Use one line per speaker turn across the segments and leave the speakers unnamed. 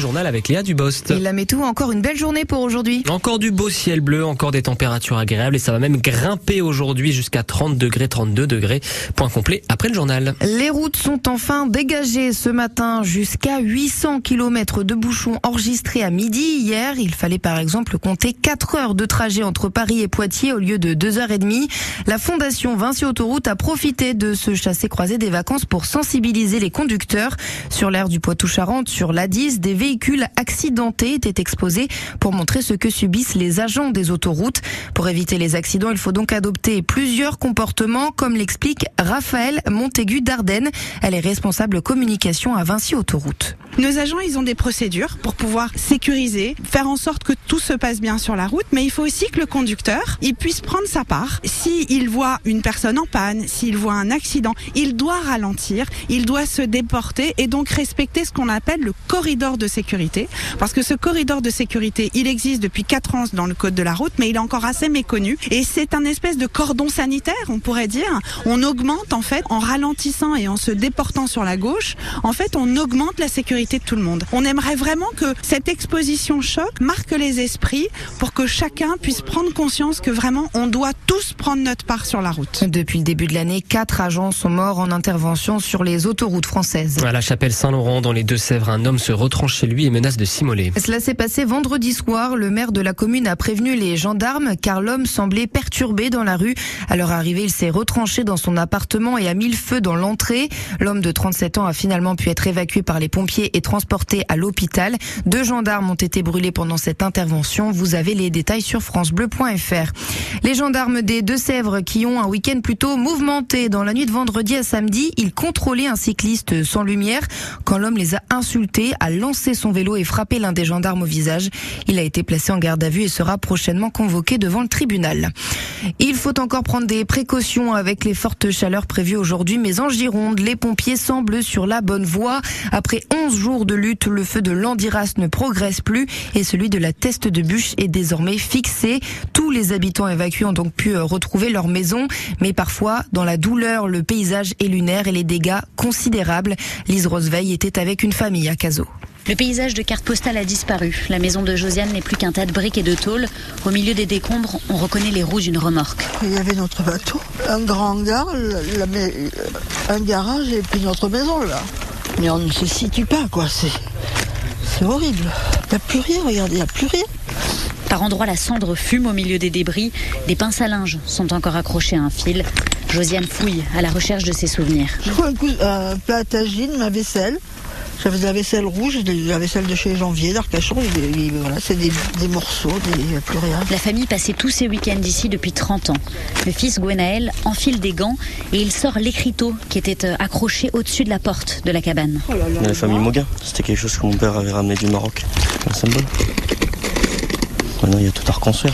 journal avec Léa Dubost.
Et la météo, encore une belle journée pour aujourd'hui.
Encore du beau ciel bleu, encore des températures agréables et ça va même grimper aujourd'hui jusqu'à 30 degrés, 32 degrés. Point complet après le journal.
Les routes sont enfin dégagées ce matin. Jusqu'à 800 km de bouchons enregistrés à midi. Hier, il fallait par exemple compter 4 heures de trajet entre Paris et Poitiers au lieu de 2h30. La fondation Vinci Autoroute a profité de ce chassé-croisé des vacances pour sensibiliser les conducteurs. Sur l'air du Poitou-Charentes, sur l'A10, des véhicules accidentés étaient exposés pour montrer ce que subissent les agents des autoroutes. Pour éviter les accidents, il faut donc adopter plusieurs comportements, comme l'explique Raphaël Montaigu d'Ardennes. Elle est responsable communication à Vinci Autoroute.
Nos agents, ils ont des procédures pour pouvoir sécuriser, faire en sorte que tout se passe bien sur la route, mais il faut aussi que le conducteur, il puisse prendre sa part. S'il voit une personne en panne, s'il voit un accident, il doit ralentir, il doit se déporter et donc respecter ce qu'on appelle le corridor de sécurité. Parce que ce corridor de sécurité, il existe depuis 4 ans dans le code de la route, mais il est encore assez méconnu. Et c'est un espèce de cordon sanitaire, on pourrait dire. On augmente en fait, en ralentissant et en se déportant sur la gauche, en fait, on augmente la sécurité de tout le monde. On aimerait vraiment que cette exposition choc marque les esprits pour que chacun puisse prendre conscience que vraiment on doit tous prendre notre part sur la route.
Depuis le début de l'année, quatre agents sont morts en intervention sur les autoroutes françaises.
À la chapelle Saint-Laurent, dans les Deux-Sèvres, un homme se retranche chez lui et menace de s'immoler.
Cela s'est passé vendredi soir. Le maire de la commune a prévenu les gendarmes car l'homme semblait perturbé dans la rue. À leur arrivée, il s'est retranché dans son appartement et a mis le feu dans l'entrée. L'homme de 37 ans a finalement pu être évacué par les pompiers et transporté à l'hôpital. Deux gendarmes ont été brûlés pendant cette intervention. Vous avez les détails sur francebleu.fr. Les gendarmes des Deux-Sèvres qui ont un week-end plutôt mouvementé. Dans la nuit de vendredi à samedi, ils contrôlaient un cycliste sans lumière. Quand l'homme les a insultés, a lancé son vélo et frappé l'un des gendarmes au visage. Il a été placé en garde à vue et sera prochainement convoqué devant le tribunal. Il faut encore prendre des précautions avec les fortes chaleurs prévues aujourd'hui, mais en Gironde, les pompiers semblent sur la bonne voie. Après 11 jours de lutte, le feu de l'Andiras ne progresse plus et celui de la Teste de Bûche est désormais fixé. Tous les habitants évacués ont donc pu retrouver leur maison, mais parfois, dans la douleur, le paysage est lunaire et les dégâts considérables. Lise Roseveil était avec une famille à Cazaux.
Le paysage de carte postale a disparu. La maison de Josiane n'est plus qu'un tas de briques et de tôles. Au milieu des décombres, on reconnaît les roues d'une remorque.
Il y avait notre bateau, un grand hangar, la, la, un garage et puis notre maison là. Mais on ne se situe pas quoi, c'est, c'est horrible. Il n'y a plus rien, regardez, il n'y a plus rien.
Par endroits, la cendre fume au milieu des débris. Des pinces à linge sont encore accrochées à un fil. Josiane fouille à la recherche de ses souvenirs.
Je vois un, coup, un plat à tagine, ma vaisselle. J'avais de la vaisselle rouge, de la vaisselle de chez Janvier, d'Arcachon. Voilà, c'est des, des, morceaux, des, plus rien.
La famille passait tous ses week-ends ici depuis 30 ans. Le fils Gwenaël enfile des gants et il sort l'écriteau qui était accroché au-dessus de la porte de la cabane.
Oh là là, la famille Moguin, c'était quelque chose que mon père avait ramené du Maroc. Un symbole. Maintenant, il y a tout à reconstruire.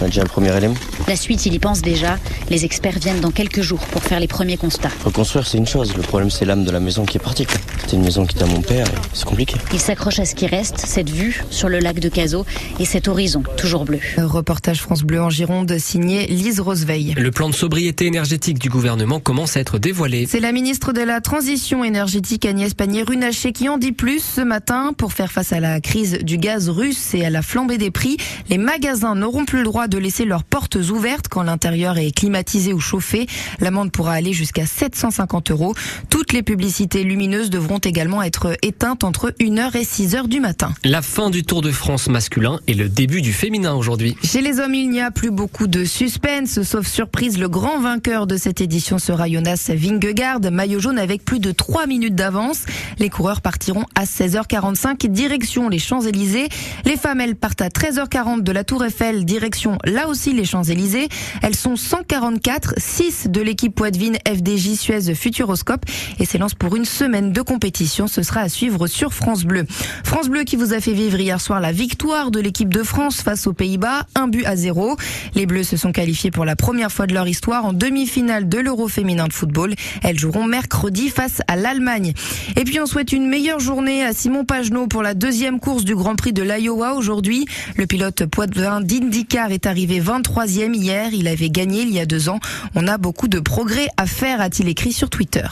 On a déjà le premier élément.
La suite, il y pense déjà. Les experts viennent dans quelques jours pour faire les premiers constats.
Reconstruire, c'est une chose. Le problème, c'est l'âme de la maison qui est partie. C'était une maison qui était à mon père. C'est compliqué.
Il s'accroche à ce qui reste, cette vue sur le lac de Cazaux et cet horizon toujours bleu.
Reportage France Bleu en Gironde signé Lise Roseveil.
Le plan de sobriété énergétique du gouvernement commence à être dévoilé.
C'est la ministre de la Transition énergétique Agnès Pannier-Runacher qui en dit plus ce matin. Pour faire face à la crise du gaz russe et à la flambée des prix, les magasins n'auront plus le droit de laisser leurs portes ouvertes quand l'intérieur est climatisé ou chauffé. L'amende pourra aller jusqu'à 750 euros. Toutes les publicités lumineuses devront également être éteintes entre 1h et 6h du matin.
La fin du Tour de France masculin et le début du féminin aujourd'hui.
Chez les hommes, il n'y a plus beaucoup de suspense, sauf surprise. Le grand vainqueur de cette édition sera Jonas Vingegaard, maillot jaune avec plus de 3 minutes d'avance. Les coureurs partiront à 16h45, direction les Champs-Élysées. Les femmes, elles partent à 13h40 de la Tour Eiffel, direction là aussi les Champs-Élysées. Elles sont 144, 6 de l'équipe Poitvin FDJ Suez Futuroscope et s'élance pour une semaine de compétition. Ce sera à suivre sur France Bleu. France Bleu qui vous a fait vivre hier soir la victoire de l'équipe de France face aux Pays-Bas, un but à zéro. Les Bleus se sont qualifiés pour la première fois de leur histoire en demi-finale de l'Euro féminin de football. Elles joueront mercredi face à l'Allemagne. Et puis on souhaite une meilleure journée à Simon Pagenaud pour la deuxième course du Grand Prix de l'Iowa aujourd'hui. Le pilote poitvin d'IndyCar est arrivé 23e hier. Il avait gagné il y a deux ans. On a beaucoup de progrès à faire, a-t-il écrit sur Twitter.